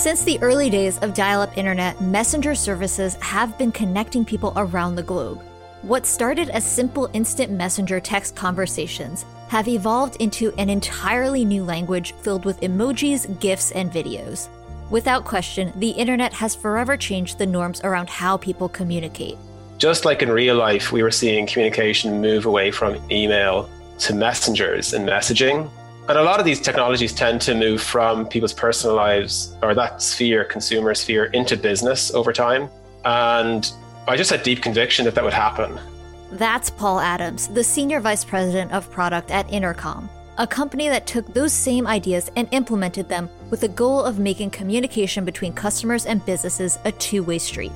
Since the early days of dial up internet, messenger services have been connecting people around the globe. What started as simple instant messenger text conversations have evolved into an entirely new language filled with emojis, GIFs, and videos. Without question, the internet has forever changed the norms around how people communicate. Just like in real life, we were seeing communication move away from email to messengers and messaging. And a lot of these technologies tend to move from people's personal lives or that sphere, consumer sphere, into business over time. And I just had deep conviction that that would happen. That's Paul Adams, the Senior Vice President of Product at Intercom, a company that took those same ideas and implemented them with the goal of making communication between customers and businesses a two way street.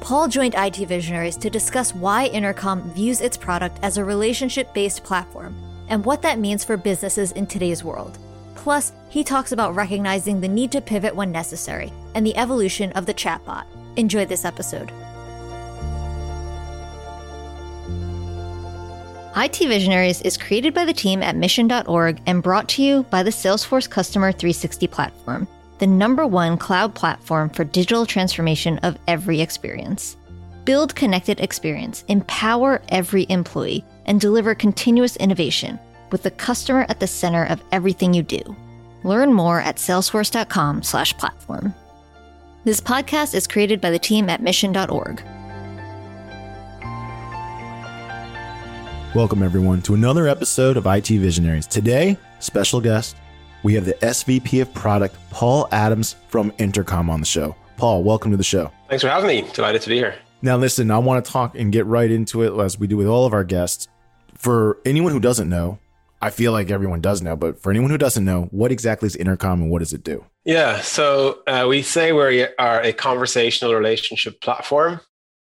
Paul joined IT Visionaries to discuss why Intercom views its product as a relationship based platform and what that means for businesses in today's world. Plus, he talks about recognizing the need to pivot when necessary and the evolution of the chatbot. Enjoy this episode. IT Visionaries is created by the team at mission.org and brought to you by the Salesforce Customer 360 platform, the number one cloud platform for digital transformation of every experience. Build connected experience, empower every employee and deliver continuous innovation with the customer at the center of everything you do. Learn more at salesforce.com/platform. This podcast is created by the team at mission.org. Welcome everyone to another episode of IT Visionaries. Today, special guest, we have the SVP of Product, Paul Adams from Intercom on the show. Paul, welcome to the show. Thanks for having me. Delighted to be here. Now, listen, I want to talk and get right into it as we do with all of our guests for anyone who doesn't know, I feel like everyone does know, but for anyone who doesn't know, what exactly is Intercom and what does it do? Yeah, so uh, we say we are a conversational relationship platform.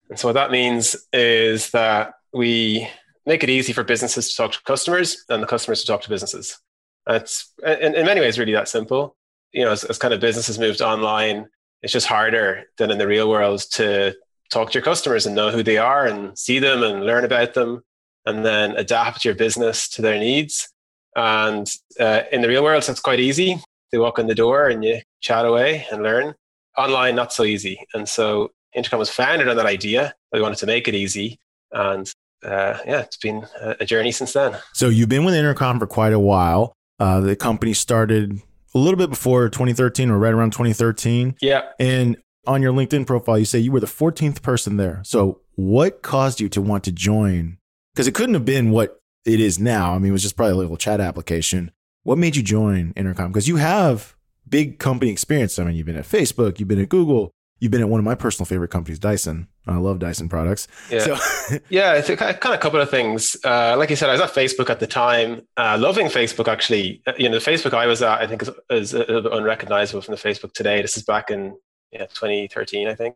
And so what that means is that we make it easy for businesses to talk to customers and the customers to talk to businesses. It's in, in many ways really that simple. You know, as, as kind of businesses moved online, it's just harder than in the real world to talk to your customers and know who they are and see them and learn about them and then adapt your business to their needs. And uh, in the real world, that's quite easy. They walk in the door and you chat away and learn. Online, not so easy. And so Intercom was founded on that idea. We wanted to make it easy. And uh, yeah, it's been a journey since then. So you've been with Intercom for quite a while. Uh, the company started a little bit before 2013 or right around 2013. Yeah. And on your LinkedIn profile, you say you were the 14th person there. So what caused you to want to join because it couldn't have been what it is now. I mean, it was just probably a little chat application. What made you join Intercom? Because you have big company experience. I mean, you've been at Facebook, you've been at Google, you've been at one of my personal favorite companies, Dyson. I love Dyson products. Yeah, so. yeah. It's a kind of a couple of things. Uh, like you said, I was at Facebook at the time, uh, loving Facebook. Actually, uh, you know, the Facebook I was at, I think, is, is a little bit unrecognizable from the Facebook today. This is back in yeah, 2013, I think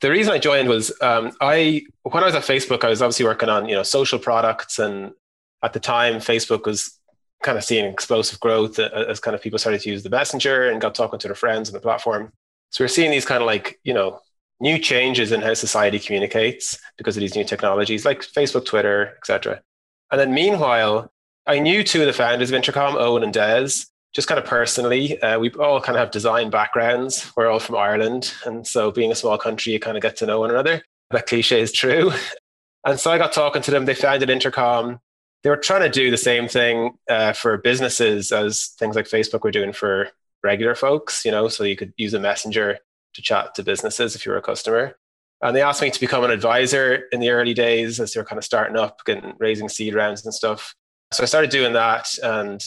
the reason I joined was um, I when I was at Facebook, I was obviously working on you know social products, and at the time, Facebook was kind of seeing explosive growth as kind of people started to use the messenger and got talking to their friends on the platform. So we're seeing these kind of like you know new changes in how society communicates because of these new technologies like Facebook, Twitter, etc. And then meanwhile, I knew two of the founders of Intercom, Eoghan and Des, just kind of personally, uh, we all kind of have design backgrounds. We're all from Ireland. And so being a small country, you kind of get to know one another. That cliche is true. And so I got talking to them. They founded Intercom. They were trying to do the same thing uh, for businesses as things like Facebook were doing for regular folks, you know, so you could use a messenger to chat to businesses if you were a customer. And they asked me to become an advisor in the early days as they were kind of starting up, getting raising seed rounds and stuff. So I started doing that and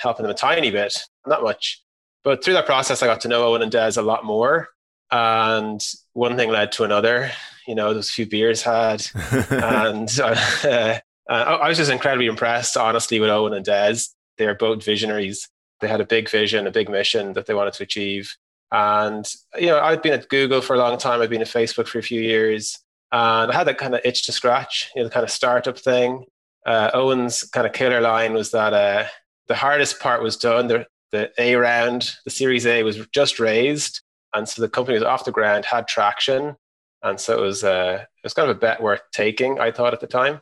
helping them a tiny bit, not much. But through that process, I got to know Eoghan and Des a lot more. And one thing led to another. You know, those few beers had. and uh, I was just incredibly impressed, honestly, with Eoghan and Des. They are both visionaries. They had a big vision, a big mission that they wanted to achieve. And, you know, I've been at Google for a long time. I've been at Facebook for a few years. And I had that kind of itch to scratch, you know, the kind of startup thing. Uh, Eoghan's kind of killer line was that uh, the hardest part was done. The, the A round, the Series A was just raised. And so the company was off the ground, had traction. And so it was, uh, it was kind of a bet worth taking, I thought at the time.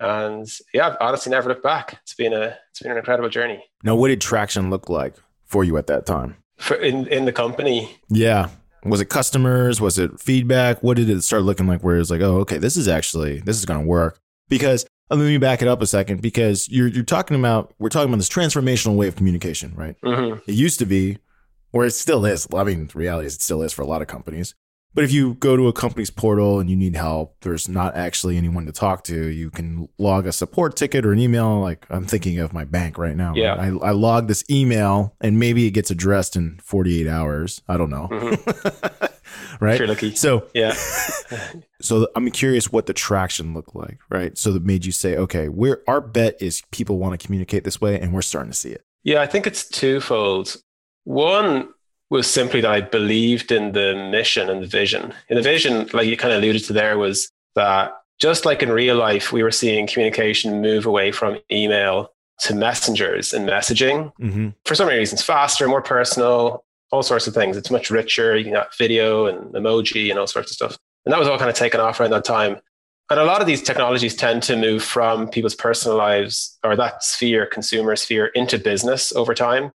And yeah, I've honestly never looked back. It's been a, it's been an incredible journey. Now, what did traction look like for you at that time? for in in the company. Yeah. Was it customers? Was it feedback? What did it start looking like where it's like, oh, okay, this is actually this is gonna work? Because let me back it up a second because you're you're talking about we're talking about this transformational way of communication, right? Mm-hmm. It used to be, or it still is. I mean, the reality is it still is for a lot of companies. But if you go to a company's portal and you need help, there's not actually anyone to talk to. You can log a support ticket or an email. Like I'm thinking of my bank right now. Yeah. I, I log this email and maybe it gets addressed in 48 hours. I don't know. Mm-hmm. right. If you're lucky. So Yeah. so I'm curious what the traction looked like, right? So that made you say, okay, we're our bet is people want to communicate this way, and we're starting to see it. Yeah, I think it's twofold. One was simply that I believed in the mission and the vision. And the vision, like you kind of alluded to there, was that just like in real life, we were seeing communication move away from email to messengers and messaging Mm-hmm. for so many reasons faster, more personal, all sorts of things. It's much richer. You have video and emoji and all sorts of stuff. And that was all kind of taken off around that time. And a lot of these technologies tend to move from people's personal lives or that sphere, consumer sphere, into business over time.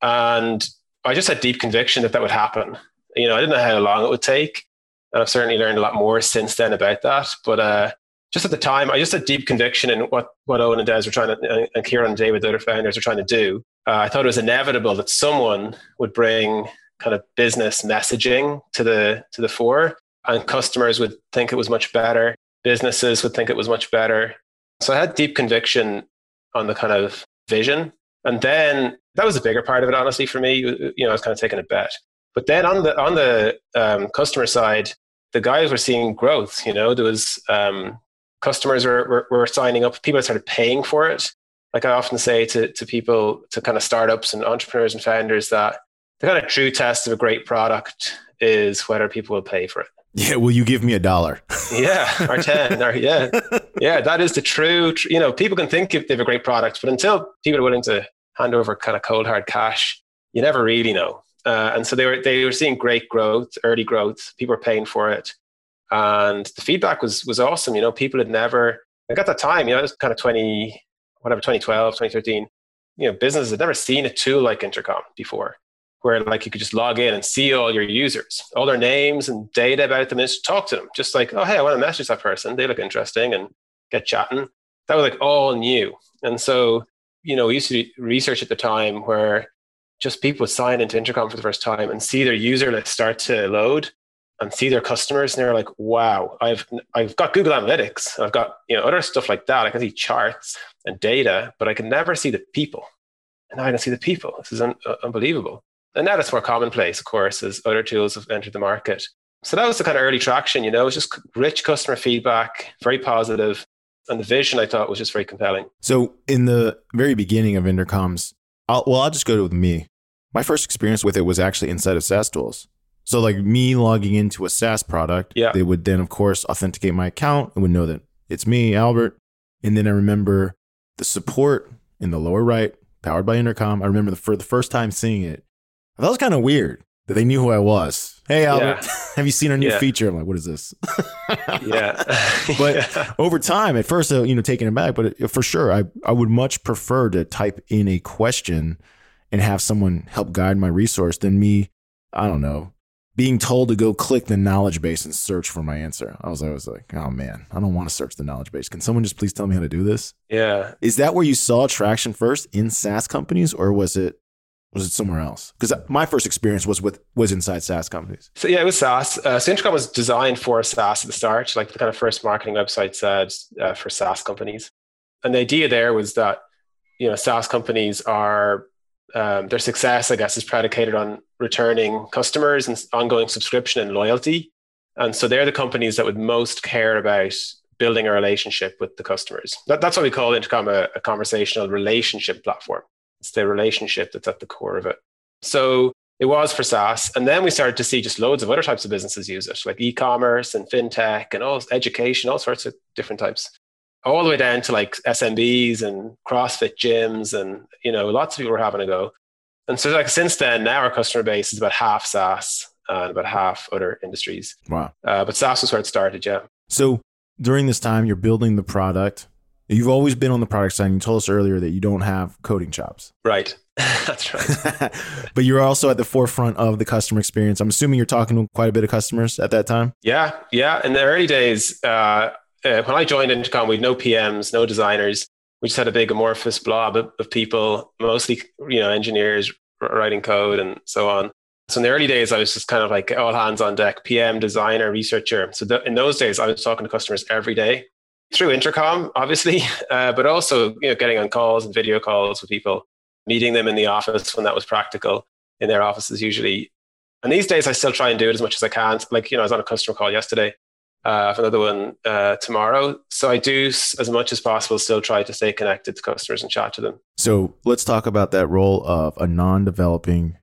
And I just had deep conviction that that would happen. You know, I didn't know how long it would take. And I've certainly learned a lot more since then about that. But uh, just at the time, I just had deep conviction in what, what Eoghan and Des were trying to, and Ciaran and David, the other founders, were trying to do. Uh, I thought it was inevitable that someone would bring kind of business messaging to the to the fore, and customers would think it was much better. Businesses would think it was much better. So I had deep conviction on the kind of vision, and then that was a bigger part of it, honestly, for me. You know, I was kind of taking a bet. But then on the on the um, customer side, the guys were seeing growth. You know, there was um, customers were, were, were signing up. People started paying for it. Like I often say to to people, to kind of startups and entrepreneurs and founders, that the kind of true test of a great product is whether people will pay for it. Yeah. Will you give me a dollar? Yeah, or ten, or yeah, yeah. That is the true. tr- You know, people can think if they have a great product, but until people are willing to hand over kind of cold hard cash, you never really know. Uh, and so they were they were seeing great growth, early growth. People were paying for it, and the feedback was was awesome. You know, people had never like at that time. You know, it was kind of twenty whatever 2012, 2013. You know, businesses had never seen a tool like Intercom before, where like you could just log in and see all your users, all their names and data about them, and just talk to them. Just like, oh hey, I want to message that person. They look interesting, and get chatting. That was like all new. And so, you know, we used to do research at the time where just people would sign into Intercom for the first time and see their user list start to load and see their customers, and they're like, "Wow, I've I've got Google Analytics, I've got you know other stuff like that. I can see charts and data, but I can never see the people. And now I can see the people. This is un- uh, unbelievable. And now that's more commonplace, of course, as other tools have entered the market. So that was the kind of early traction. You know, it was just rich customer feedback, very positive, and the vision I thought was just very compelling. So in the very beginning of intercoms, I'll, well, I'll just go with me. My first experience with it was actually inside of SaaS tools. So like me logging into a SaaS product, Yeah. they would then of course authenticate my account and would know that it's me, Albert. And then I remember the support in the lower right, powered by intercom. I remember the, for the first time seeing it. That was kind of weird that they knew who I was. Hey Albert, have you seen our new Yeah. feature? I'm like, what is this? Yeah. But- Yeah. over time at first uh, you know taking it back but it, for sure I, I would much prefer to type in a question and have someone help guide my resource than me i don't know being told to go click the knowledge base and search for my answer i was always like oh man i don't want to search the knowledge base can someone just please tell me how to do this yeah. is that where you saw traction first in saas companies or was it was it somewhere else because my first experience was with was inside saas companies So yeah, it was SaaS. Uh, so Intercom was designed for SaaS at the start, like the kind of first marketing website said uh, for SaaS companies. And the idea there was that you know SaaS companies are um, their success, I guess, is predicated on returning customers and ongoing subscription and loyalty. And so they're the companies that would most care about building a relationship with the customers. That, that's what we call Intercom a, a conversational relationship platform. It's the relationship that's at the core of it. So it was for SaaS. And then we started to see just loads of other types of businesses use it, like e-commerce and fintech and all education, all sorts of different types. All the way down to like SMBs and CrossFit gyms and you know, lots of people were having a go. And so like since then, now our customer base is about half SaaS and about half other industries. wow Uh, but SaaS was where it started, yeah. So during this time, you're building the product. You've always been on the product side. You told us earlier that you don't have coding chops. Right. That's right. but you're also at the forefront of the customer experience. I'm assuming you're talking to quite a bit of customers at that time. Yeah. Yeah. In the early days, uh, uh, when I joined Intercom, we had no PMs, no designers. We just had a big amorphous blob of, of people, mostly you know engineers writing code and so on. So in the early days, I was just kind of like all hands on deck, PM, designer, researcher. So in those days, I was talking to customers every day through intercom, obviously, uh, but also you know getting on calls and video calls with people, meeting them in the office when that was practical in their offices usually. And these days, I still try and do it as much as I can. Like you know, I was on a customer call yesterday. Uh, I have another one uh, tomorrow. So I do, as much as possible, still try to stay connected to customers and chat to them. So let's talk about that role of a non-developing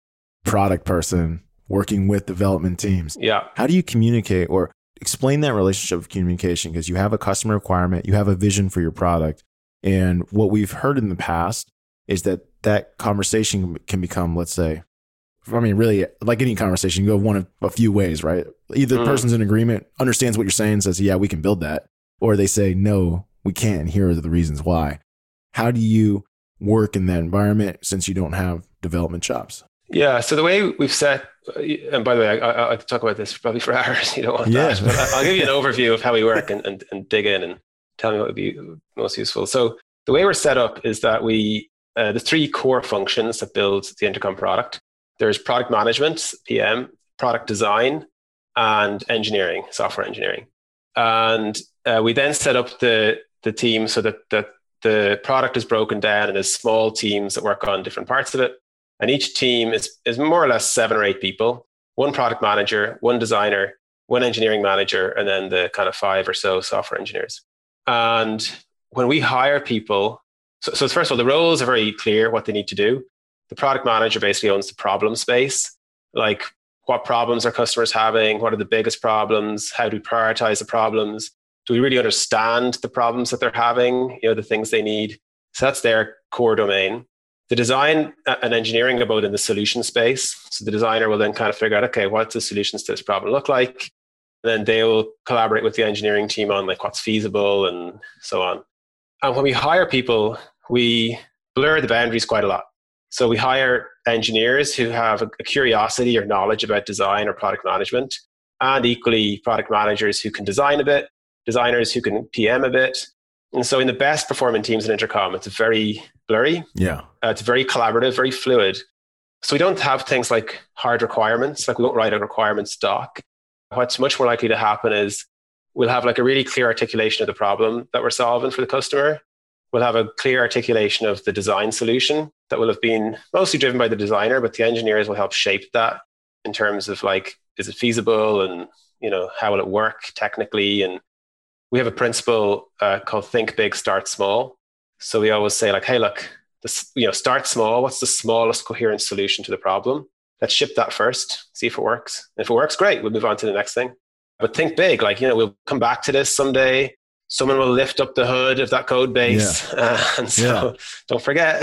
product person working with development teams. Yeah. How do you communicate or explain that relationship of communication? Because you have a customer requirement, you have a vision for your product. And what we've heard in the past is that that conversation can become, let's say, I mean, really, like any conversation, you go one of a few ways, right? Either the mm. person's in agreement, understands what you're saying, says, yeah, we can build that. Or they say, no, we can't. And Here are the reasons why. How do you work in that environment since you don't have development chops? Yeah. So the way we've set, and by the way, I, I, I could talk about this probably for hours. You don't want yeah. that, but I'll give you an overview of how we work and, and, and dig in and tell me what would be most useful. So the way we're set up is that we, uh, the three core functions that build the Intercom product. There's product management, PM, product design, and engineering, software engineering. And uh, we then set up the, the team so that, that the product is broken down into small teams that work on different parts of it. And each team is, is more or less seven or eight people one product manager, one designer, one engineering manager, and then the kind of five or so software engineers. And when we hire people, so, so first of all, the roles are very clear what they need to do. The product manager basically owns the problem space, like what problems are customers having? What are the biggest problems? How do we prioritize the problems? Do we really understand the problems that they're having? You know, the things they need. So that's their core domain the design uh, and engineering about in the solution space. So the designer will then kind of figure out, okay, what's the solutions to this problem look like? And then they will collaborate with the engineering team on like what's feasible and so on. And when we hire people, we blur the boundaries quite a lot. So we hire engineers who have a curiosity or knowledge about design or product management, and equally product managers who can design a bit, designers who can PM a bit, and so in the best performing teams in Intercom, it's very blurry. Yeah. Uh, it's very collaborative, very fluid. So we don't have things like hard requirements, like we don't write a requirements doc. What's much more likely to happen is we'll have like a really clear articulation of the problem that we're solving for the customer. We'll have a clear articulation of the design solution that will have been mostly driven by the designer, but the engineers will help shape that in terms of like, is it feasible and, you know, how will it work technically and we have a principle uh, called think big, start small. So we always say like, hey, look, this, you know, start small. What's the smallest coherent solution to the problem? Let's ship that first, see if it works. If it works, great. We'll move on to the next thing. But think big, like, you know, we'll come back to this someday. Someone will lift up the hood of that code base. Yeah. Uh, and so yeah. don't forget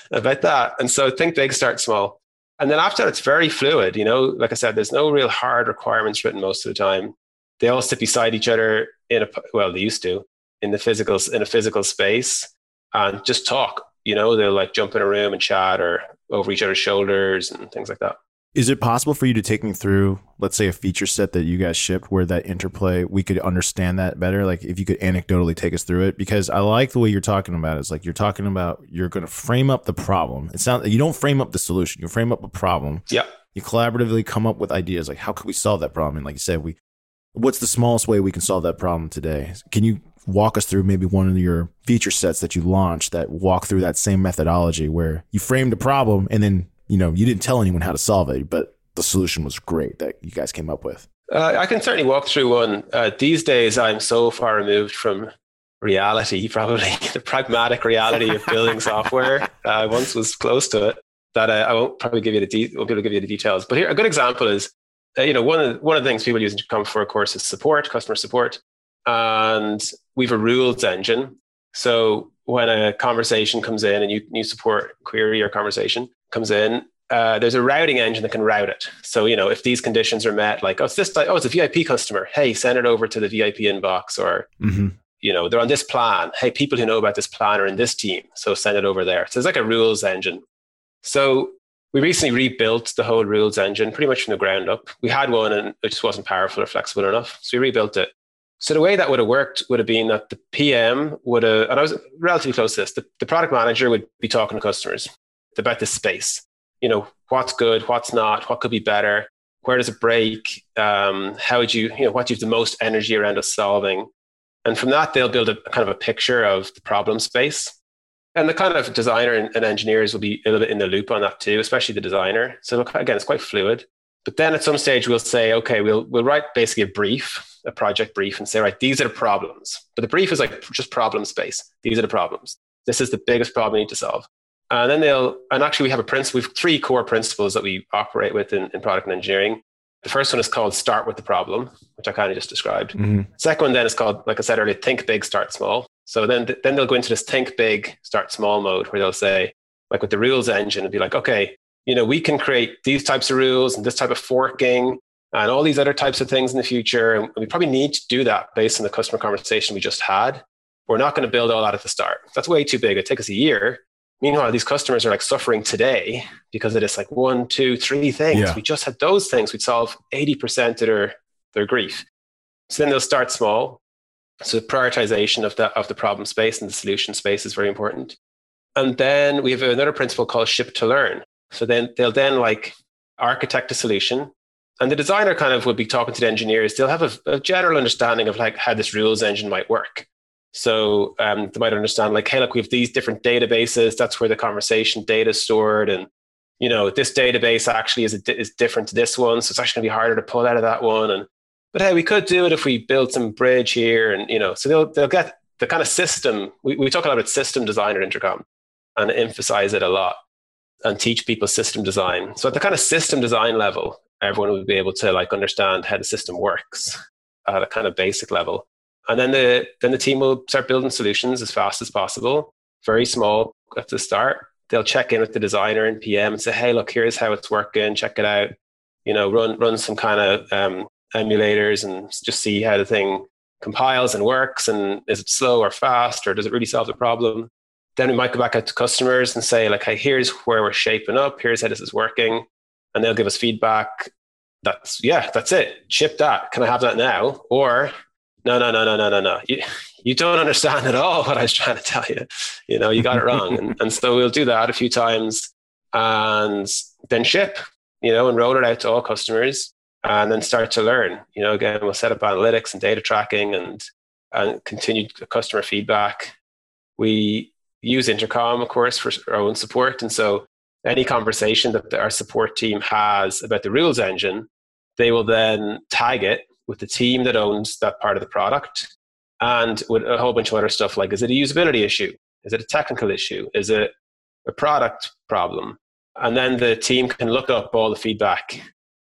about that. And so think big, start small. And then after that, it's very fluid. You know, like I said, there's no real hard requirements written most of the time. They all sit beside each other in a well they used to in the physical in a physical space and just talk you know they'll like jump in a room and chat or over each other's shoulders and things like that is it possible for you to take me through let's say a feature set that you guys shipped where that interplay we could understand that better? Like if you could anecdotally take us through it? Because i like the way you're talking about it. it's like you're talking about you're going to frame up the problem. It sounds you don't frame up the solution. You frame up a problem. Yeah. You collaboratively come up with ideas. Like how could we solve that problem? And like you said we what's the smallest way we can solve that problem today? Can you walk us through maybe one of your feature sets that you launched that walk through that same methodology where you framed a problem and then, you know, you didn't tell anyone how to solve it, but the solution was great that you guys came up with? Uh, I can certainly walk through one. Uh, these days, I'm so far removed from reality, probably the pragmatic reality of building software. I uh, once was close to it that I, I won't probably give you the de- won't be able to give you the details. But here, a good example is uh, you know, one of the, one of the things people use Intercom for, of course, is support, customer support, and we've a rules engine. So when a conversation comes in and you new support query or conversation comes in, uh, there's a routing engine that can route it. So you know, if these conditions are met, like oh, it's this, oh, it's a VIP customer. Hey, send it over to the VIP inbox, or mm-hmm. you know, they're on this plan. Hey, people who know about this plan are in this team. So send it over there. So it's like a rules engine. So we recently rebuilt the whole rules engine pretty much from the ground up. We had one and it just wasn't powerful or flexible enough. So we rebuilt it. So the way that would have worked would have been that the PM would have, and I was relatively close to this, the, the product manager would be talking to customers about the space. You know, what's good, what's not, what could be better, where does it break, um, how would you, you know, what do you have the most energy around us solving? And from that, they'll build a kind of a picture of the problem space. And the kind of designer and, and engineers will be a little bit in the loop on that too, especially the designer. So again, it's quite fluid. But then at some stage, we'll say, okay, we'll, we'll write basically a brief, a project brief, and say, right, these are the problems. But the brief is like just problem space. These are the problems. This is the biggest problem we need to solve. And then they'll, and actually, we have a principle, we have three core principles that we operate with in, in product and engineering. The first one is called start with the problem, which I kind of just described. Mm-hmm. Second one then is called, like I said earlier, think big, start small. So then, then they'll go into this think big, start small mode where they'll say, like with the rules engine, it'll be like, okay, you know, we can create these types of rules and this type of forking and all these other types of things in the future. And we probably need to do that based on the customer conversation we just had. We're not going to build all that at the start. That's way too big. It'd take us a year. Meanwhile, these customers are like suffering today because of this like one, two, three things. Yeah. We just had those things. We'd solve 80% of their, their grief. So then they'll start small. So prioritization of the, of the problem space and the solution space is very important. And then we have another principle called ship to learn. So then they'll then like architect a solution. And the designer kind of would be talking to the engineers. They'll have a, a general understanding of like how this rules engine might work. So um, they might understand like, hey, look, we have these different databases. That's where the conversation data is stored. And, you know, this database actually is, a, is different to this one. So it's actually going to be harder to pull out of that one. And, but hey, we could do it if we build some bridge here. And, you know, so they'll, they'll get the kind of system. We, we talk a lot about system design at Intercom and emphasize it a lot and teach people system design. So at the kind of system design level, everyone would be able to like understand how the system works at a kind of basic level. And then the then the team will start building solutions as fast as possible, very small at the start. They'll check in with the designer and PM and say, "Hey, look, here's how it's working. Check it out. You know, run run some kind of um, emulators and just see how the thing compiles and works. And is it slow or fast, or does it really solve the problem? Then we might go back out to customers and say, like, hey, here's where we're shaping up. Here's how this is working. And they'll give us feedback. That's, yeah, that's it. Ship that. Can I have that now? Or, no, no, no, no, no, no, no. You, you don't understand at all what I was trying to tell you. You know, you got it wrong. and, and so we'll do that a few times and then ship, you know, and roll it out to all customers and then start to learn. You know, again, we'll set up analytics and data tracking and, and continue customer feedback. We use intercom, of course, for our own support. And so any conversation that our support team has about the rules engine, they will then tag it with the team that owns that part of the product and with a whole bunch of other stuff like is it a usability issue? Is it a technical issue? Is it a product problem? And then the team can look up all the feedback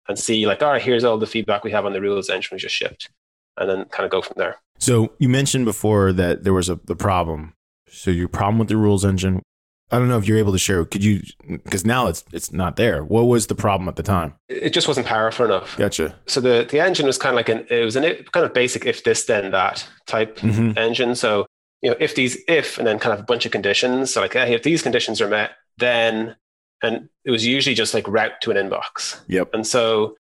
and see like, all right, here's all the feedback we have on the rules engine we just shipped. And then kind of go from there. So you mentioned before that there was a the problem so your problem with the rules engine, I don't know if you're able to share. Could you? Because now it's it's not there. What was the problem at the time? It just wasn't powerful enough. Gotcha. So the the engine was kind of like an it was an kind of basic if this then that type mm-hmm. engine. So you know if these if and then kind of a bunch of conditions. So like hey, if these conditions are met, then and it was usually just like route to an inbox. Yep. And so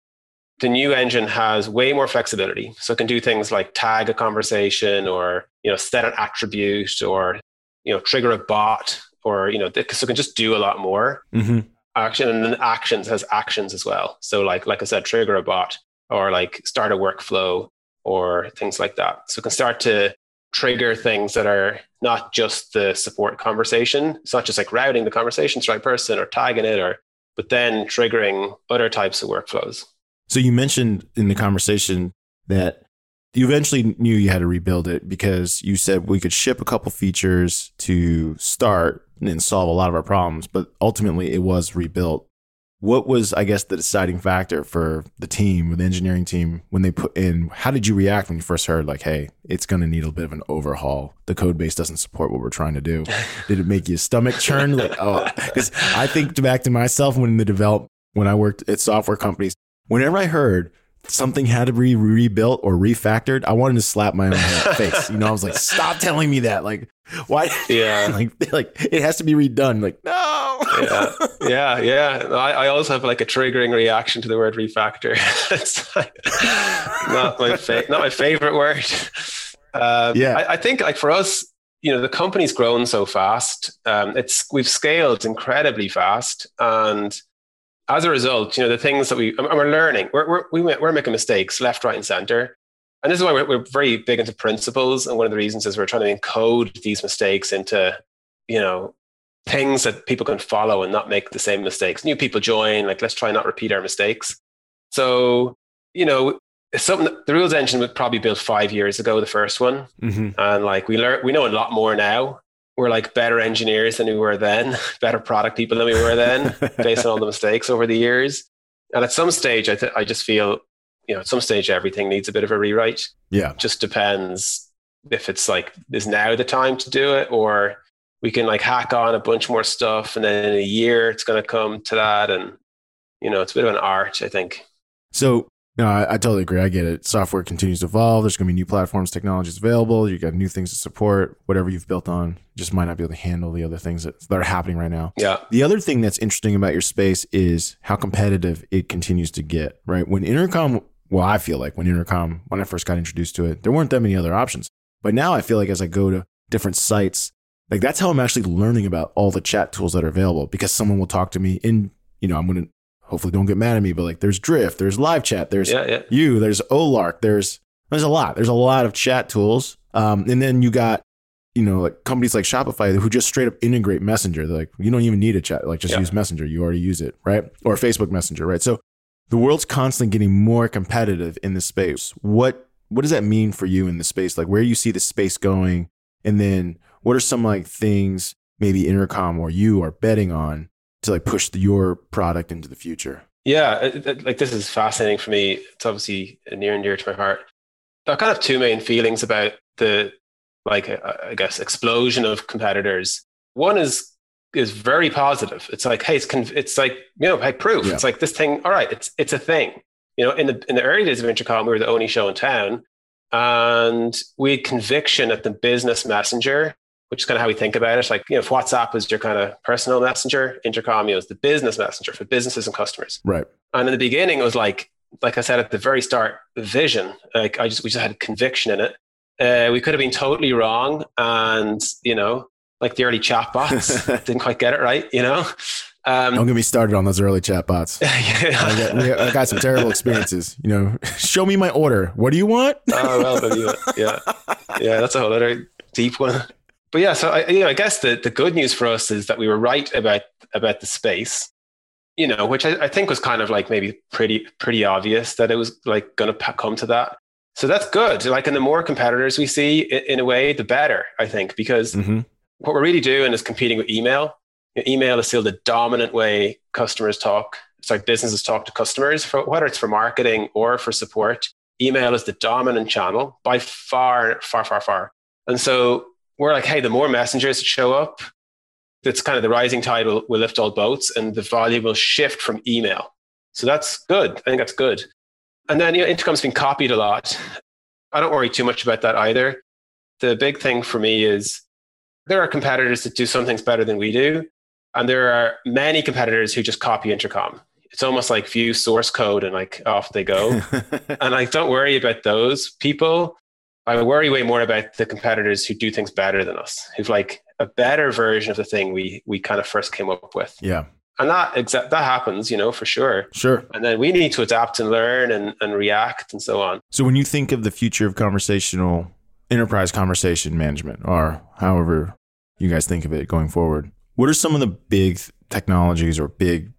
the new engine has way more flexibility. So it can do things like tag a conversation or you know set an attribute or you know trigger a bot or you know so it can just do a lot more. Mm-hmm. action and then actions has actions as well. So like like i said trigger a bot or like start a workflow or things like that. So it can start to trigger things that are not just the support conversation. It's not just like routing the conversation to the right person or tagging it or but then triggering other types of workflows. So you mentioned in the conversation that you eventually knew you had to rebuild it because you said we could ship a couple features to start and solve a lot of our problems, but ultimately it was rebuilt. What was, I guess, the deciding factor for the team, the engineering team, when they put in? How did you react when you first heard, like, hey, it's going to need a bit of an overhaul? The code base doesn't support what we're trying to do. did it make your stomach churn? Like, oh, because I think back to myself when the develop when I worked at software companies, whenever I heard something had to be rebuilt or refactored, I wanted to slap my own face. You know, I was like, stop telling me that. Like, why? Yeah. like, like it has to be redone. Like, no. yeah. Yeah. Yeah. I, I also have like a triggering reaction to the word refactor. it's like not my fa- not my favorite word. Uh, Yeah. I, I think like for us, you know, the company's grown so fast. Um, it's we've scaled incredibly fast, and as a result, you know, the things that we and we're learning, we're we're we're making mistakes left, right, and center. And this is why we're, we're very big into principles. And one of the reasons is we're trying to encode these mistakes into, you know, things that people can follow and not make the same mistakes. New people join, like let's try not repeat our mistakes. So, you know, something the rules engine was probably built five years ago, the first one. Mm-hmm. And like we learn, we know a lot more now. We're like better engineers than we were then, better product people than we were then, based on all the mistakes over the years. And at some stage, I, th- I just feel, you know, at some stage, everything needs a bit of a rewrite. Yeah. Just depends if it's like, is now the time to do it, or we can like hack on a bunch more stuff, and then in a year it's going to come to that, and you know, it's a bit of an art, I think. So no, I, I totally agree. I get it. Software continues to evolve. There's going to be new platforms, technologies available. You got new things to support. Whatever you've built on just might not be able to handle the other things that, that are happening right now. Yeah, The other thing that's interesting about your space is how competitive it continues to get, right? When Intercom, well, I feel like when Intercom, when I first got introduced to it, there weren't that many other options. But now I feel like as I go to different sites, like that's how I'm actually learning about all the chat tools that are available because someone will talk to me in, you know, I'm going to hopefully don't get mad at me, but like there's Drift, there's live chat, there's yeah, yeah. you, there's Olark, there's there's a lot. There's a lot of chat tools. Um, and then you got, you know, like companies like Shopify who just straight up integrate Messenger. They're like, you don't even need a chat, like just Yeah. use Messenger. You already use it, right? Or Facebook Messenger, right? So the world's constantly getting more competitive in this space. What what does that mean for you in the space? Like where you see the space going, and then what are some like things maybe Intercom or you are betting on to like push the, your product into the future? Yeah, it- it- like this is fascinating for me. It's obviously near and dear to my heart. I kind of have two main feelings about the, like, I guess, explosion of competitors. One is is very positive. It's like, hey, it's con- it's like you know, hey, proof. Yeah. It's like this thing. All right, it's it's a thing. You know, in the in the early days of Intercom, we were the only show in town, and we had conviction at the business messenger, which is kind of how we think about it. Like, you know, if WhatsApp was your kind of personal messenger, Intercom is the business messenger for businesses and customers. Right. And in the beginning, it was like, like I said at the very start, vision. Like I just, we just had conviction in it. Uh, we could have been totally wrong, and you know, like the early chatbots didn't quite get it right. You know, um, Don't get me started on those early chatbots. I got, yeah. I got some terrible experiences. You know, show me my order. What do you want? oh well, yeah, yeah, yeah. That's a whole other deep one. But yeah, so I, you know, I guess the, the good news for us is that we were right about about the space. You know, which I, I think was kind of like maybe pretty pretty obvious that it was like going to come to that. So that's good. Like, and the more competitors we see, in a way, the better. I think because Mm-hmm. what we're really doing is competing with email. You know, Email is still the dominant way customers talk. It's like businesses talk to customers, for, whether it's for marketing or for support. Email is the dominant channel by far, far, far, far. And so we're like, hey, the more messengers that show up, that's kind of the rising tide will, will lift all boats and the volume will shift from email. So that's good. I think that's good. And then, you know, Intercom's been copied a lot. I don't worry too much about that either. The big thing for me is there are competitors that do some things better than we do. And there are many competitors who just copy Intercom. It's almost like view source code and like off they go. and I don't worry about those people. I worry way more about the competitors who do things better than us, who've like a better version of the thing we we kind of first came up with. yeah, And that exa- that happens, you know, for sure. sure. And then we need to adapt and learn and, and react and so on. So when you think of the future of conversational enterprise conversation management, or however you guys think of it going forward, what are some of the big technologies or big,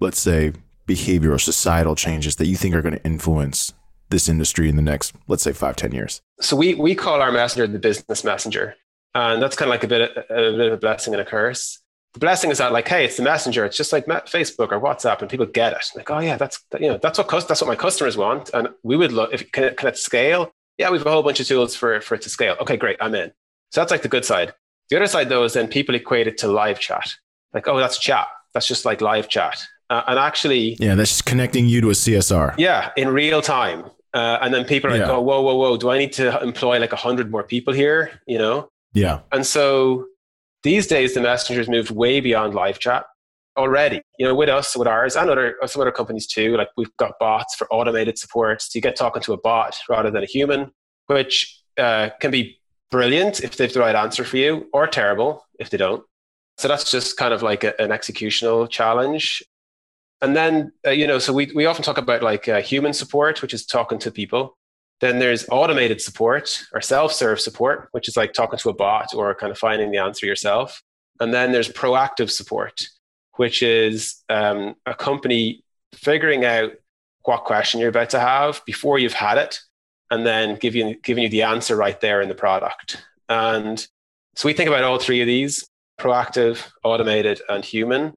let's say, behavioral societal changes that you think are going to influence this industry in the next, let's say, five, ten years? So we we call our messenger the business messenger, and that's kind of like a bit of, a bit of a blessing and a curse. The blessing is that like, hey, it's the messenger. It's just like Facebook or WhatsApp, and people get it. Like, oh yeah, that's you know that's what that's what my customers want, and we would love if can it can it scale? Yeah, we have a whole bunch of tools for for it to scale. Okay, great, I'm in. So that's like the good side. The other side though is then people equate it to live chat. Like, oh, that's chat. That's just like live chat. uh, and actually, yeah, that's just connecting you to a CSR. Yeah, in real time. Uh, and then people are like, oh, whoa, whoa, whoa, do I need to employ like 100 more people here? You know? Yeah. And so these days, the messengers moved way beyond live chat already. You know, with us, with ours, and other some other companies too. Like we've got bots for automated support, so you get talking to a bot rather than a human, which uh, can be brilliant if they have the right answer for you, or terrible if they don't. So that's just kind of like a, an executional challenge. And then, uh, you know, so we, we often talk about like uh, human support, which is talking to people. Then there's automated support or self serve support, which is like talking to a bot or kind of finding the answer yourself. And then there's proactive support, which is um, a company figuring out what question you're about to have before you've had it and then you, giving you the answer right there in the product. And so we think about all three of these proactive, automated, and human.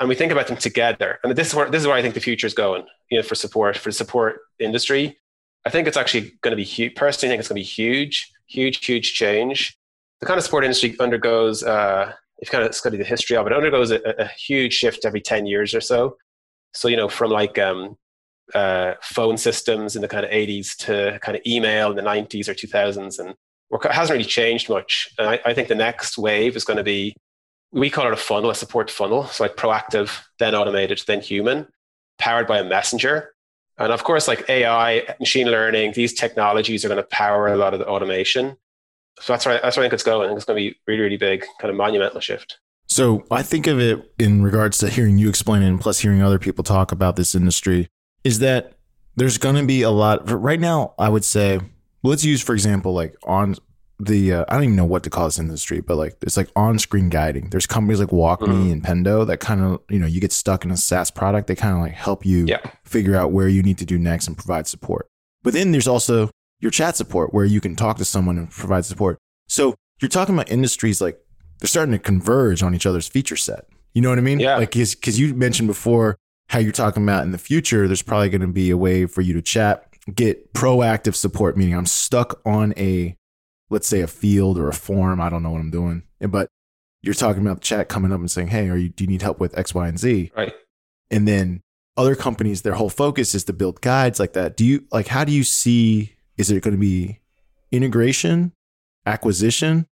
And we think about them together. And this is where, this is where I think the future is going, you know, for support, for the support industry. I think it's actually going to be huge. Personally, I think it's going to be huge, huge, huge change. The kind of support industry undergoes, uh, if you kind of study the history of it, it undergoes a, a huge shift every 10 years or so. So, you know, from like um, uh, phone systems in the kind of 80s to kind of email in the 90s or 2000s. And it hasn't really changed much. And I, I think the next wave is going to be, we call it a funnel, a support funnel. So like proactive, then automated, then human, powered by a messenger. And of course, like AI, machine learning, these technologies are going to power a lot of the automation. So that's where, that's where I think it's going. I think it's going to be really, really big, kind of monumental shift. So I think of it in regards to hearing you explain it and plus hearing other people talk about this industry is that there's going to be a lot right now. I would say, let's use, for example, like on the, uh, I don't even know what to call this industry, but like it's like on screen guiding. There's companies like WalkMe Mhm. and Pendo that kind of, you know, you get stuck in a SaaS product. They kind of like help you Yeah. figure out where you need to do next and provide support. But then there's also your chat support where you can talk to someone and provide support. So you're talking about industries like they're starting to converge on each other's feature set. You know what I mean? Yeah. Like, because you mentioned before how you're talking about in the future, there's probably going to be a way for you to chat, get proactive support, meaning I'm stuck on a, let's say a field or a form. I don't know what I'm doing, but you're talking about the chat coming up and saying, Hey, are you, do you need help with X, Y, and Z? Right. and then other companies their whole focus is to build guides like that do you like how do you see is it going to be integration acquisition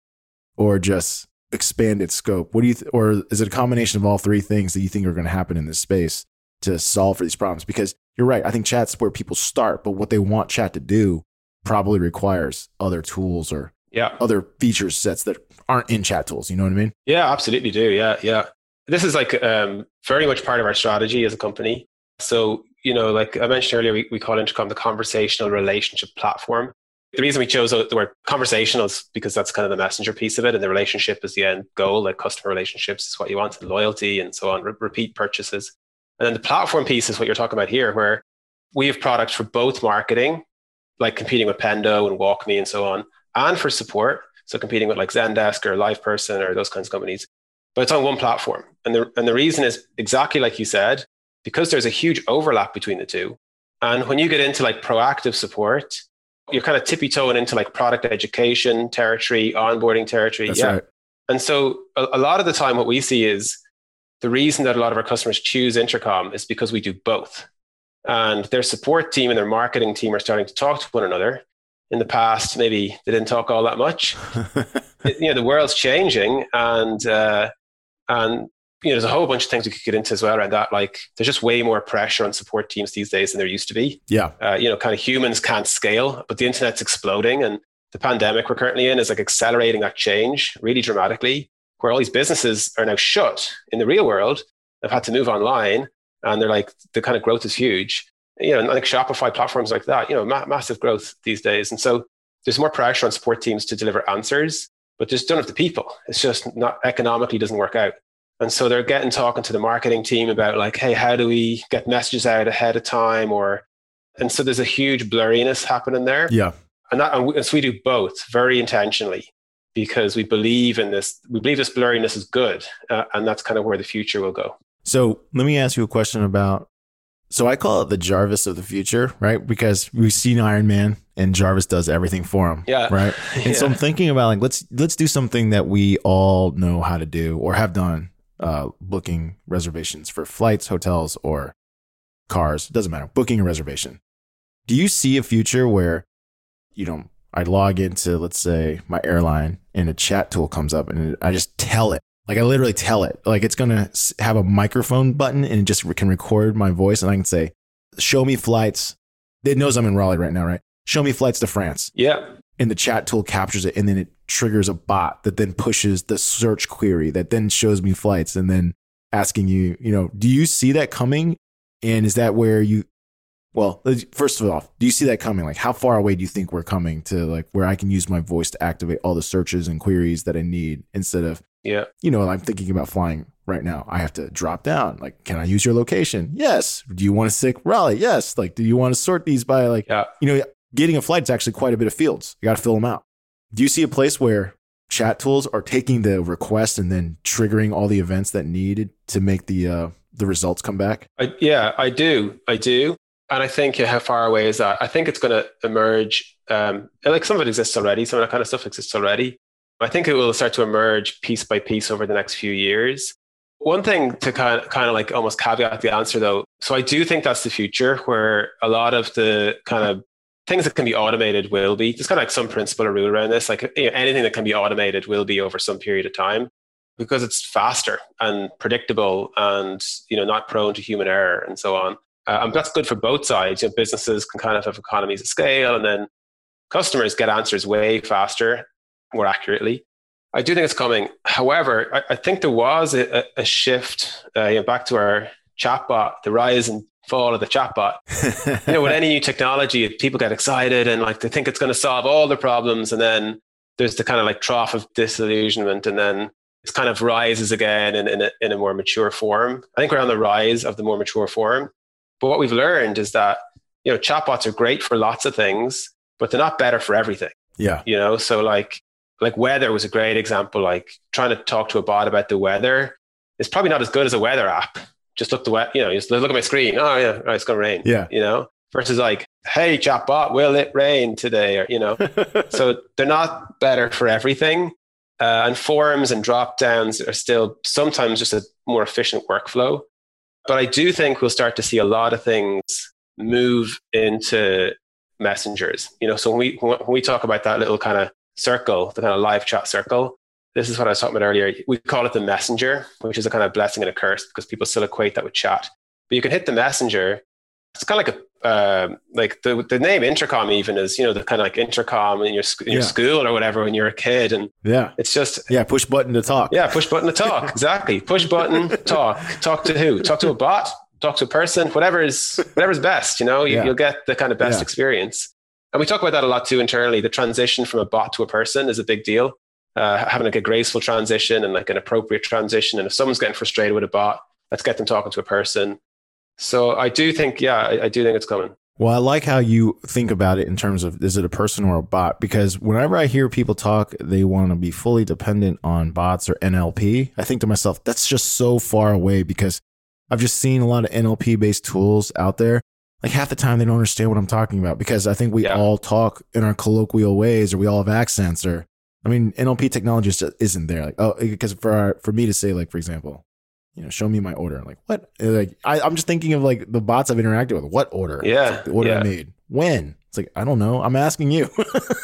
or just expanded scope what do you th- or is it a combination of all three things that you think are going to happen in this space to solve for these problems because you're right i think chat's where people start but what they want chat to do probably requires other tools or Yeah. other feature sets that aren't in chat tools you know what i mean Yeah, absolutely do. Yeah, yeah. This is like um, very much part of our strategy as a company. So, you know, like I mentioned earlier, we, we call Intercom the conversational relationship platform. The reason we chose the word conversational is because that's kind of the messenger piece of it, and the relationship is the end goal. Like customer relationships is what you want, and loyalty, and so on, re- repeat purchases. And then the platform piece is what you're talking about here, where we have products for both marketing, like competing with Pendo and WalkMe and so on, and for support, so competing with like Zendesk or LivePerson or those kinds of companies. But it's on one platform, and the and the reason is exactly like you said, because there's a huge overlap between the two. And when you get into like proactive support, you're kind of tippy toeing into like product education territory, onboarding territory. that's yeah. right And so a, a lot of the time, what we see is the reason that a lot of our customers choose Intercom is because we do both. And their support team and their marketing team are starting to talk to one another. In the past, maybe they didn't talk all that much. you know, the world's changing, and uh, and you know, there's a whole bunch of things we could get into as well around that. Like, there's just way more pressure on support teams these days than there used to be yeah uh, you know, kind of humans can't scale, but the internet's exploding, and the pandemic we're currently in is like accelerating that change really dramatically. Where all these businesses are now shut in the real world, they've had to move online, and they're like the kind of growth is huge. You know, like Shopify platforms like that, you know, ma- massive growth these days, and so there's more pressure on support teams to deliver answers, but just don't have the people. It's just not economically doesn't work out. And so they're getting talking to the marketing team about like, hey, how do we get messages out ahead of time? Or and so there's a huge blurriness happening there. yeah And that and we, and so we do both very intentionally because we believe in this. We believe this blurriness is good, uh, and that's kind of where the future will go. So let me ask you a question about. So I call it the Jarvis of the future, right? Because we've seen Iron Man, and Jarvis does everything for him, Yeah. right? And so I'm thinking about like let's let's do something that we all know how to do or have done, uh, booking reservations for flights, hotels, or cars. It doesn't matter. Booking a reservation. Do you see a future where, you know, I log into, let's say, my airline and a chat tool comes up and I just tell it, like I literally tell it, like it's going to have a microphone button and it just can record my voice and I can say, show me flights. It knows I'm in Raleigh right now, right? Show me flights to France. Yeah. And the chat tool captures it and then it triggers a bot that then pushes the search query that then shows me flights and then asking you, you know, do you see that coming? And is that where you, well, first of all, do you see that coming? Like, how far away do you think we're coming to like where I can use my voice to activate all the searches and queries that I need instead of, yeah, you know, I'm thinking about flying right now. I have to drop down. Like, can I use your location? Yes. Do you want to stick rally? Yes. Like, do you want to sort these by like, yeah. you know, getting a flight is actually quite a bit of fields. You got to fill them out. Do you see a place where chat tools are taking the request and then triggering all the events that needed to make the uh, the results come back? I, yeah, I do. I do. And I think yeah, how far away is that? I think it's going to emerge. Um, like some of it exists already. Some of that kind of stuff exists already. I think it will start to emerge piece by piece over the next few years. One thing to kind of, kind of like almost caveat the answer though. So I do think that's the future where a lot of the kind of things that can be automated will be. There's kind of like some principle or rule around this. Like you know, anything that can be automated will be over some period of time because it's faster and predictable and you know not prone to human error and so on. Uh, and that's good for both sides. You know, businesses can kind of have economies of scale, and then customers get answers way faster, more accurately. I do think it's coming. However, I, I think there was a, a shift. Uh, you know, back to our chatbot, the rise and fall of the chatbot. you know, with any new technology, people get excited and like they think it's going to solve all the problems, and then there's the kind of like trough of disillusionment, and then it kind of rises again in, in, a, in a more mature form. I think we're on the rise of the more mature form. But what we've learned is that you know chatbots are great for lots of things, but they're not better for everything. Yeah. You know, so like like weather was a great example. Like trying to talk to a bot about the weather is probably not as good as a weather app. Just look the wet, you know, just look at my screen. Oh yeah, oh, it's gonna rain. Yeah. You know, versus like, hey chatbot, will it rain today? Or you know, so they're not better for everything. Uh, and forums and drop downs are still sometimes just a more efficient workflow. But I do think we'll start to see a lot of things move into messengers. You know, so when we when we talk about that little kind of circle, the kind of live chat circle, this is what I was talking about earlier. We call it the messenger, which is a kind of blessing and a curse because people still equate that with chat. But you can hit the messenger. It's kind of like a uh, like the the name intercom even is you know the kind of like intercom in your in your yeah. school or whatever when you're a kid. And yeah. it's just yeah push button to talk. Yeah push button to talk. Exactly. Push button talk. Talk to who? Talk to a bot? Talk to a person? Whatever is whatever's best you know? You, will get the kind of best yeah. experience and we talk about that a lot too internally the transition from a bot to a person is a big deal uh, having like a graceful transition and like an appropriate transition and if someone's getting frustrated with a bot let's get them talking to a person so I do think, yeah, I, I do think it's coming. Well, I like how you think about it in terms of is it a person or a bot? Because whenever I hear people talk, they want to be fully dependent on bots or NLP. I think to myself, that's just so far away because I've just seen a lot of NLP based tools out there. Like half the time they don't understand what I'm talking about because I think we yeah. all talk in our colloquial ways or we all have accents or I mean NLP technology just isn't there. Like oh because for our, for me to say like for example, you know, show me my order. I'm like, what? like, I, am just thinking of like the bots I've interacted with. What order? Yeah. Like the order yeah. I made. When? It's like, I don't know. I'm asking you.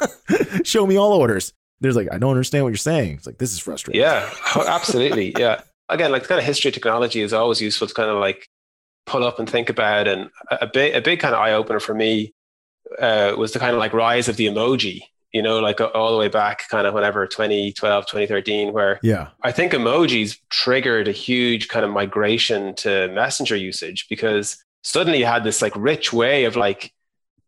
show me all orders. There's like, I don't understand what you're saying. It's like, this is frustrating. Yeah, oh, absolutely. yeah. Again, like the kind of history of technology is always useful to kind of like pull up and think about. And a big, a big kind of eye opener for me uh, was the kind of like rise of the emoji you know, like all the way back kind of whenever 2012, 2013, where yeah, I think emojis triggered a huge kind of migration to messenger usage because suddenly you had this like rich way of like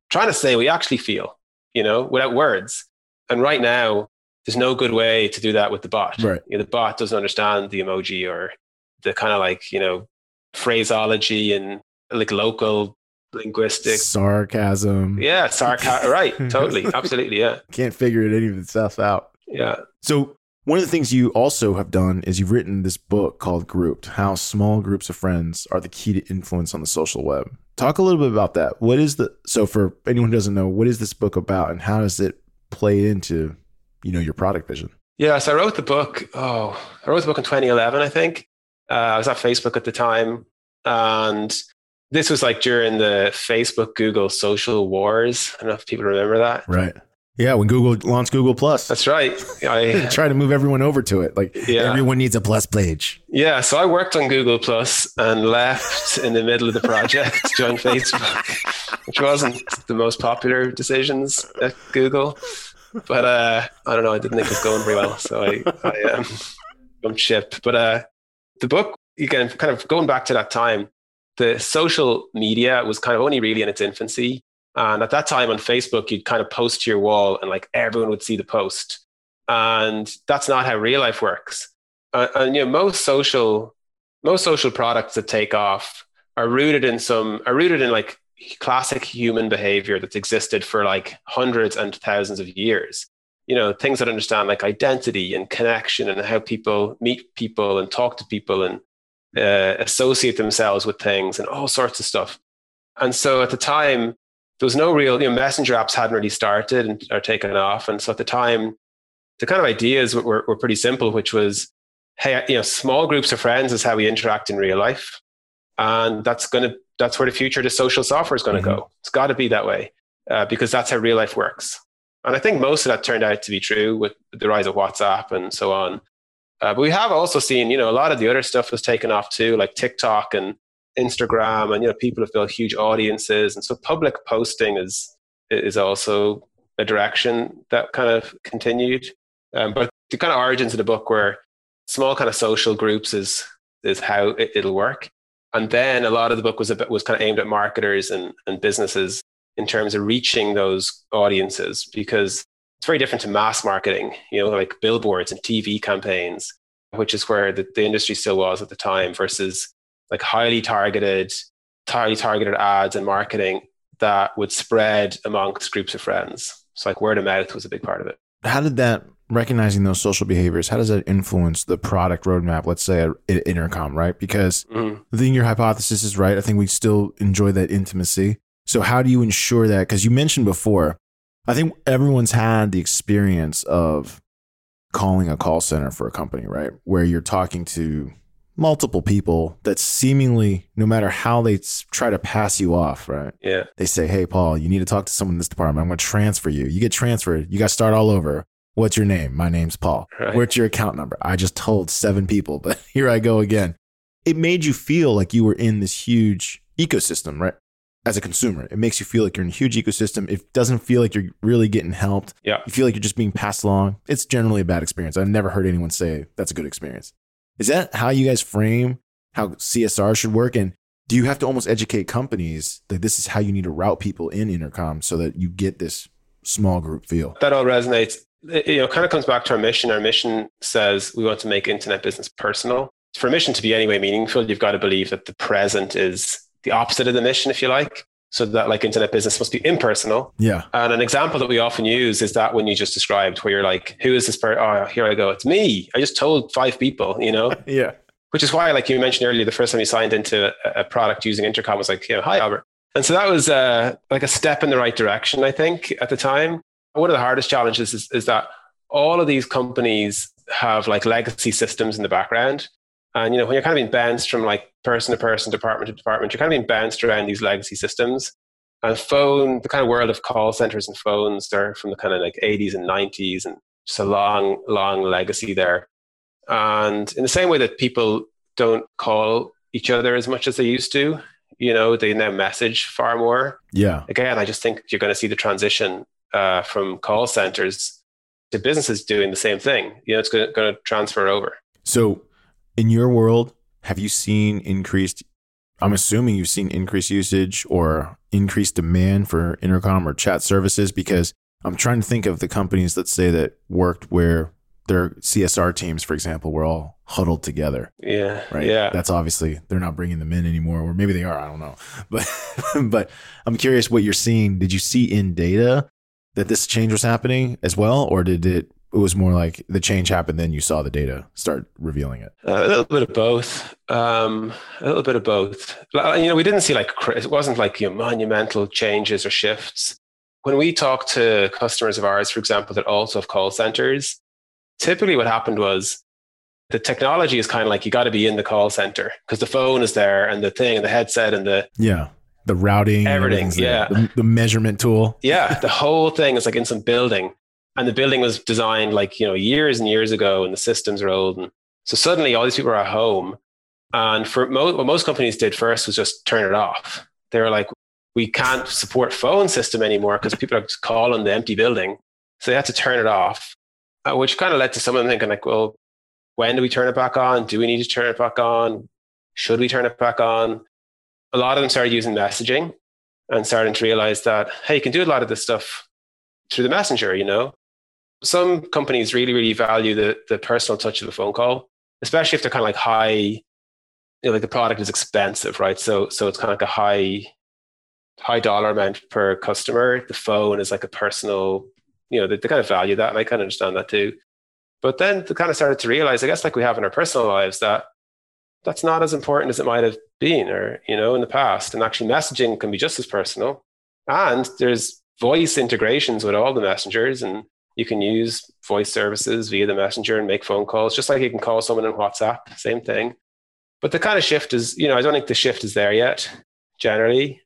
trying to say what you actually feel, you know, without words. And right now, there's no good way to do that with the bot. Right. You know, the bot doesn't understand the emoji or the kind of like, you know, phraseology and like local linguistic sarcasm. Yeah, sarcasm. right, totally, absolutely. Yeah, can't figure it any of the stuff out. Yeah. So one of the things you also have done is you've written this book called Grouped: How Small Groups of Friends Are the Key to Influence on the Social Web. Talk a little bit about that. What is the so for anyone who doesn't know, what is this book about, and how does it play into you know your product vision? Yeah, so I wrote the book. Oh, I wrote the book in 2011, I think. Uh, I was at Facebook at the time, and this was like during the Facebook Google social wars. I don't know if people remember that. Right. Yeah, when Google launched Google Plus. That's right. I try to move everyone over to it. Like yeah. everyone needs a plus page. Yeah, so I worked on Google Plus and left in the middle of the project to join Facebook, which wasn't the most popular decisions at Google. But uh, I don't know, I didn't think it was going very well, so I, I um, jumped ship. But uh, the book, again, kind of going back to that time, the social media was kind of only really in its infancy. And at that time on Facebook, you'd kind of post to your wall and like everyone would see the post. And that's not how real life works. Uh, and you know, most social, most social products that take off are rooted in some, are rooted in like classic human behavior that's existed for like hundreds and thousands of years. You know, things that understand like identity and connection and how people meet people and talk to people and uh, associate themselves with things and all sorts of stuff. And so at the time, there was no real, you know, messenger apps hadn't really started and are taken off. And so at the time, the kind of ideas were, were pretty simple, which was, hey, you know, small groups of friends is how we interact in real life. And that's going to, that's where the future of the social software is going to mm-hmm. go. It's got to be that way uh, because that's how real life works. And I think most of that turned out to be true with the rise of WhatsApp and so on. Uh, but we have also seen, you know, a lot of the other stuff was taken off too, like TikTok and Instagram, and you know, people have built huge audiences, and so public posting is is also a direction that kind of continued. Um, but the kind of origins of the book were small kind of social groups is is how it, will work, and then a lot of the book was bit, was kind of aimed at marketers and, and businesses in terms of reaching those audiences because it's very different to mass marketing, you know, like billboards and TV campaigns, which is where the, the industry still was at the time, versus like highly targeted, highly targeted ads and marketing that would spread amongst groups of friends. So like word of mouth was a big part of it. How did that recognizing those social behaviors, how does that influence the product roadmap, let's say at Intercom, right? Because mm-hmm. I think your hypothesis is right. I think we still enjoy that intimacy. So how do you ensure that? Because you mentioned before I think everyone's had the experience of calling a call center for a company, right? Where you're talking to multiple people that seemingly, no matter how they try to pass you off, right? Yeah. They say, Hey, Paul, you need to talk to someone in this department. I'm going to transfer you. You get transferred. You got to start all over. What's your name? My name's Paul. Right. Where's your account number? I just told seven people, but here I go again. It made you feel like you were in this huge ecosystem, right? As a consumer. It makes you feel like you're in a huge ecosystem. It doesn't feel like you're really getting helped. Yeah. You feel like you're just being passed along. It's generally a bad experience. I've never heard anyone say that's a good experience. Is that how you guys frame how CSR should work? And do you have to almost educate companies that this is how you need to route people in intercom so that you get this small group feel? That all resonates. It you know, kind of comes back to our mission. Our mission says we want to make internet business personal. For a mission to be anyway meaningful, you've got to believe that the present is the opposite of the mission, if you like. So that like internet business must be impersonal. Yeah. And an example that we often use is that when you just described where you're like, who is this person? Oh, here I go. It's me. I just told five people, you know? yeah. Which is why, like you mentioned earlier, the first time you signed into a, a product using Intercom was like, you know, hi, Albert. And so that was uh, like a step in the right direction, I think, at the time. One of the hardest challenges is, is that all of these companies have like legacy systems in the background. And you know, when you're kind of being bounced from like person to person, department to department, you're kind of being bounced around these legacy systems. And phone, the kind of world of call centers and phones, they're from the kind of like 80s and 90s, and just a long, long legacy there. And in the same way that people don't call each other as much as they used to, you know, they now message far more. Yeah. Again, I just think you're going to see the transition uh, from call centers to businesses doing the same thing. You know, it's going to, going to transfer over. So in your world, have you seen increased? I'm assuming you've seen increased usage or increased demand for intercom or chat services because I'm trying to think of the companies, let's say, that worked where their CSR teams, for example, were all huddled together. Yeah. Right. Yeah. That's obviously they're not bringing them in anymore, or maybe they are. I don't know. But but I'm curious what you're seeing. Did you see in data that this change was happening as well, or did it it was more like the change happened, then you saw the data start revealing it. Uh, a little bit of both. Um, a little bit of both. You know, we didn't see like it wasn't like you know, monumental changes or shifts. When we talk to customers of ours, for example, that also have call centers, typically what happened was the technology is kind of like you got to be in the call center because the phone is there and the thing and the headset and the yeah the routing everything yeah the, the, measurement tool yeah the whole thing is like in some building and the building was designed like you know years and years ago and the systems are old and so suddenly all these people are at home. And for mo- what most companies did first was just turn it off. They were like we can't support phone system anymore because people are calling the empty building. So they had to turn it off uh, which kind of led to some of them thinking like well when do we turn it back on? Do we need to turn it back on? Should we turn it back on? A lot of them started using messaging and starting to realize that hey you can do a lot of this stuff through the messenger you know some companies really, really value the, the personal touch of a phone call, especially if they're kind of like high, you know, like the product is expensive, right? So, so it's kind of like a high, high dollar amount per customer. The phone is like a personal, you know, they, they kind of value that. And I kind of understand that too. But then they kind of started to realize, I guess, like we have in our personal lives, that that's not as important as it might have been or, you know, in the past. And actually, messaging can be just as personal. And there's voice integrations with all the messengers and you can use voice services via the messenger and make phone calls, just like you can call someone in WhatsApp, same thing. But the kind of shift is, you know, I don't think the shift is there yet, generally.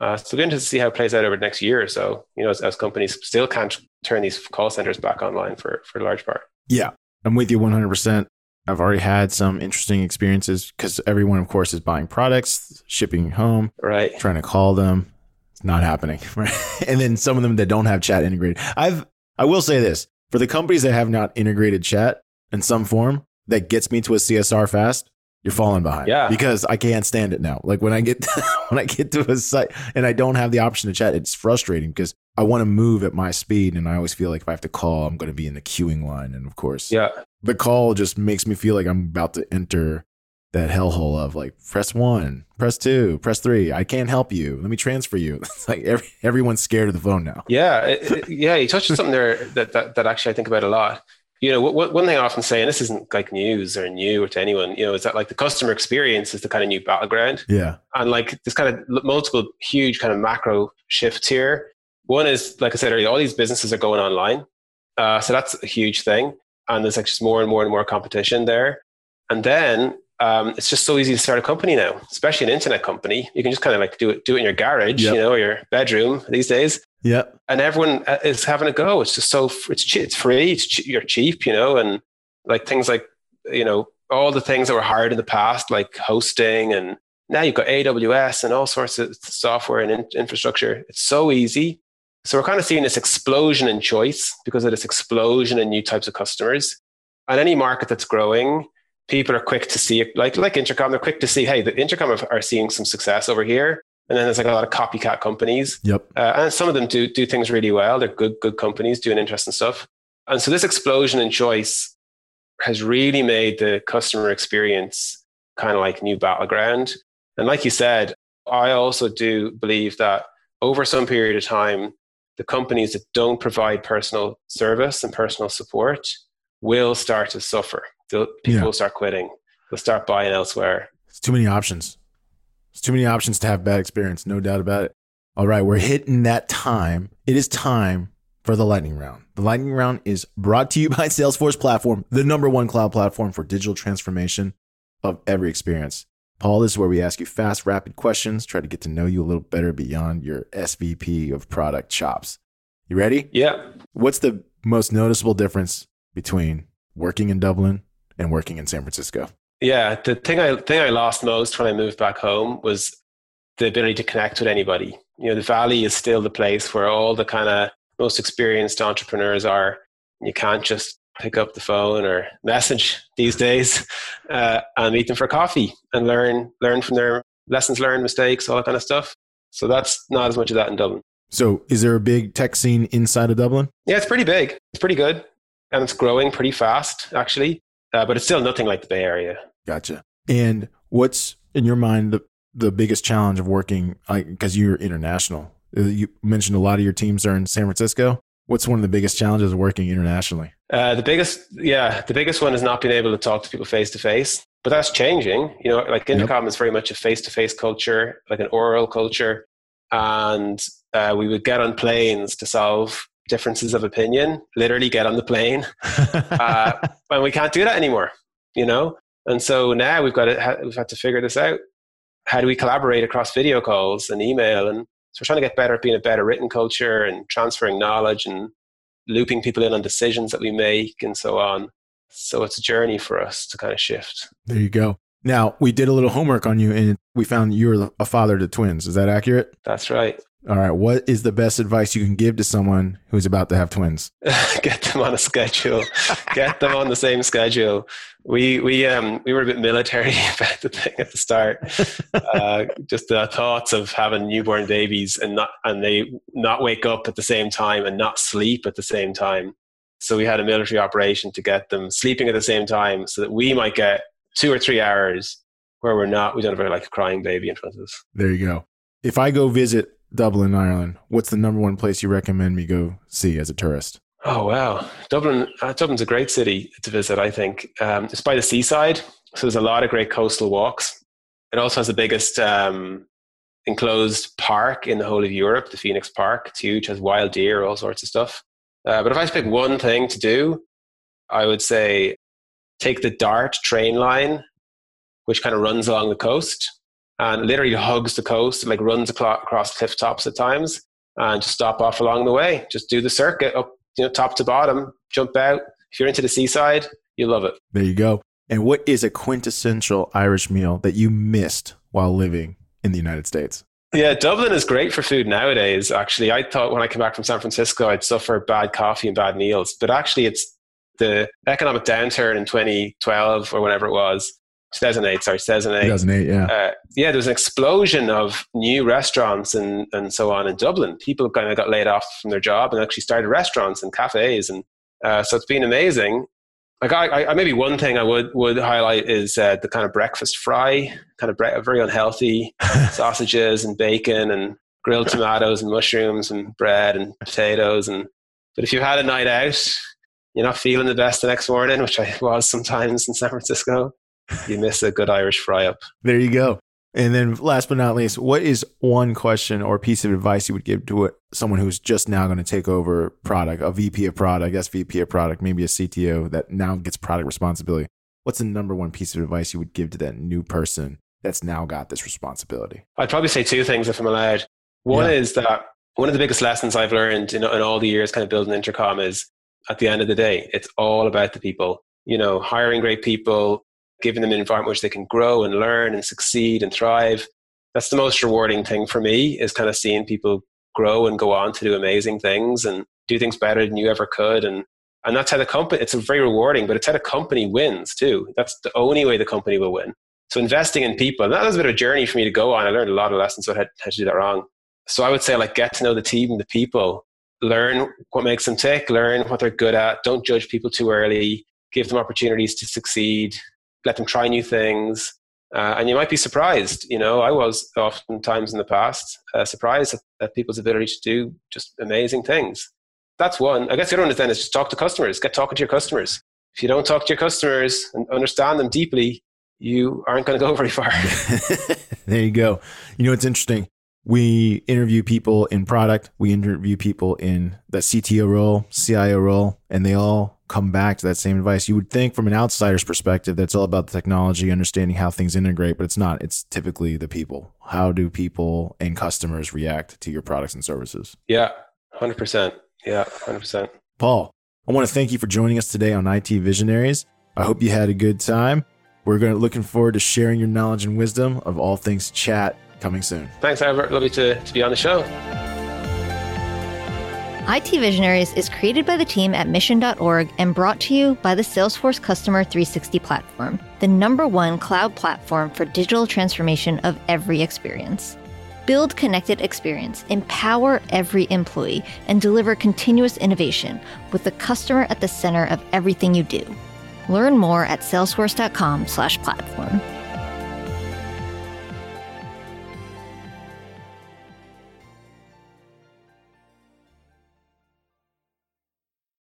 Uh, so we're going to see how it plays out over the next year or so, you know, as, as companies still can't turn these call centers back online for, for a large part. Yeah, I'm with you 100%. I've already had some interesting experiences because everyone, of course, is buying products, shipping home, right? Trying to call them, it's not happening, right? and then some of them that don't have chat integrated. I've I will say this for the companies that have not integrated chat in some form that gets me to a CSR fast, you're falling behind. Yeah. Because I can't stand it now. Like when I get when I get to a site and I don't have the option to chat, it's frustrating because I want to move at my speed and I always feel like if I have to call, I'm going to be in the queuing line and of course. Yeah. The call just makes me feel like I'm about to enter that hellhole of like press one, press two, press three. I can't help you. Let me transfer you. It's like every, everyone's scared of the phone now. Yeah, it, it, yeah. You touched on something there that, that that actually I think about a lot. You know, what, one thing I often say, and this isn't like news or new or to anyone, you know, is that like the customer experience is the kind of new battleground. Yeah. And like there's kind of multiple huge kind of macro shifts here. One is, like I said earlier, all these businesses are going online. Uh, so that's a huge thing. And there's like just more and more and more competition there. And then um, it's just so easy to start a company now, especially an internet company. You can just kind of like do it, do it in your garage, yep. you know, or your bedroom these days. Yeah. And everyone uh, is having a go. It's just so, it's, it's free. It's, you're cheap, you know, and like things like, you know, all the things that were hard in the past, like hosting and now you've got AWS and all sorts of software and in, infrastructure. It's so easy. So we're kind of seeing this explosion in choice because of this explosion in new types of customers. And any market that's growing, people are quick to see it, like like Intercom. They're quick to see, hey, the Intercom are seeing some success over here, and then there's like a lot of copycat companies. Yep. Uh, and some of them do do things really well. They're good good companies doing interesting stuff. And so this explosion in choice has really made the customer experience kind of like new battleground. And like you said, I also do believe that over some period of time, the companies that don't provide personal service and personal support will start to suffer people yeah. will start quitting. They'll start buying elsewhere. It's too many options. It's too many options to have bad experience, no doubt about it. All right, we're hitting that time. It is time for the lightning round. The lightning round is brought to you by Salesforce Platform, the number one cloud platform for digital transformation of every experience. Paul, this is where we ask you fast, rapid questions, try to get to know you a little better beyond your SVP of product chops. You ready? Yeah. What's the most noticeable difference between working in Dublin and working in San Francisco? Yeah, the thing I thing I lost most when I moved back home was the ability to connect with anybody. You know, the Valley is still the place where all the kind of most experienced entrepreneurs are. You can't just pick up the phone or message these days uh, and meet them for coffee and learn learn from their lessons learned, mistakes, all that kind of stuff. So that's not as much of that in Dublin. So, is there a big tech scene inside of Dublin? Yeah, it's pretty big. It's pretty good, and it's growing pretty fast, actually uh, but it's still nothing like the Bay Area. Gotcha. And what's in your mind the the biggest challenge of working because you're international? Uh, you mentioned a lot of your teams are in San Francisco. What's one of the biggest challenges of working internationally? Uh, the biggest, yeah, the biggest one is not being able to talk to people face to face. But that's changing. You know, like Intercom yep. is very much a face to face culture, like an oral culture, and uh, we would get on planes to solve differences of opinion, literally get on the plane. uh, and we can't do that anymore. you know? And so now we've got to, we've had to figure this out. How do we collaborate across video calls and email? And so we're trying to get better at being a better written culture and transferring knowledge and looping people in on decisions that we make and so on. So it's a journey for us to kind of shift. There you go. Now, we did a little homework on you and we found you're a father to twins. Is that accurate? That's right. All right. What is the best advice you can give to someone who's about to have twins? Get them on a schedule. Get them on the same schedule. We we um we were a bit military about the thing at the start. Uh, just the thoughts of having newborn babies and not and they not wake up at the same time and not sleep at the same time. So we had a military operation to get them sleeping at the same time, so that we might get two or three hours where we're not we don't have like a crying baby in front of us. There you go. If I go visit Dublin, Ireland, what's the number one place you recommend me go see as a tourist? Oh wow, Dublin! Uh, Dublin's a great city to visit. I think um, it's by the seaside, so there's a lot of great coastal walks. It also has the biggest um, enclosed park in the whole of Europe, the Phoenix Park. It's huge, has wild deer, all sorts of stuff. Uh, but if I pick one thing to do, I would say take the Dart train line, which kind of runs along the coast and literally hugs the coast, like runs across cliff tops at times, and just stop off along the way. Just do the circuit up, you know, top to bottom, jump out. If you're into the seaside, you love it. There you go. And what is a quintessential Irish meal that you missed while living in the United States? Yeah, Dublin is great for food nowadays. Actually, I thought when I came back from San Francisco, I'd suffer bad coffee and bad meals, but actually, it's the economic downturn in 2012 or whenever it was 2008, sorry, 2008. 2008, yeah. Uh, yeah, there was an explosion of new restaurants and, and so on in Dublin. People kind of got laid off from their job and actually started restaurants and cafes. And uh, so it's been amazing. Like I, I, maybe one thing I would, would highlight is uh, the kind of breakfast fry, kind of bre- very unhealthy sausages and bacon and grilled tomatoes and mushrooms and bread and potatoes. And but if you had a night out, you're not feeling the best the next morning, which I was sometimes in San Francisco you miss a good Irish fry up. There you go. And then last but not least, what is one question or piece of advice you would give to someone who's just now going to take over product, a VP of product, SVP of product, maybe a CTO that now gets product responsibility? What's the number one piece of advice you would give to that new person that's now got this responsibility? I'd probably say two things if I'm allowed. One yeah. is that one of the biggest lessons I've learned in, in all the years kind of building Intercom is at the end of the day, it's all about the people. You know, hiring great people, giving them an environment which they can grow and learn and succeed and thrive. That's the most rewarding thing for me is kind of seeing people grow and go on to do amazing things and do things better than you ever could. And, and that's how the company, it's a very rewarding, but it's how the company wins too. That's the only way the company will win. So investing in people, that was a bit of a journey for me to go on. I learned a lot of lessons on how, to do that wrong. So I would say like get to know the team, the people, learn what makes them tick, learn what they're good at. Don't judge people too early. Give them opportunities to succeed let them try new things. Uh, and you might be surprised. You know, I was oftentimes in the past uh, surprised at, at, people's ability to do just amazing things. That's one. I guess the other one is then is just talk to customers. Get talking to your customers. If you don't talk to your customers and understand them deeply, you aren't going to go very far. there you go. You know, it's interesting. We interview people in product, we interview people in the CTO role, CIO role, and they all come back to that same advice. You would think from an outsider's perspective that's all about the technology, understanding how things integrate, but it's not. It's typically the people. How do people and customers react to your products and services? Yeah, 100%. Yeah, 100%. Paul, I want to thank you for joining us today on IT Visionaries. I hope you had a good time. We're going to looking forward to sharing your knowledge and wisdom of all things chat coming soon. Thanks, Albert. Lovely to, to be on the show. IT Visionaries is created by the team at mission.org and brought to you by the Salesforce Customer 360 platform, the number one cloud platform for digital transformation of every experience. Build connected experience, empower every employee, and deliver continuous innovation with the customer at the center of everything you do. Learn more at salesforce.com/platform.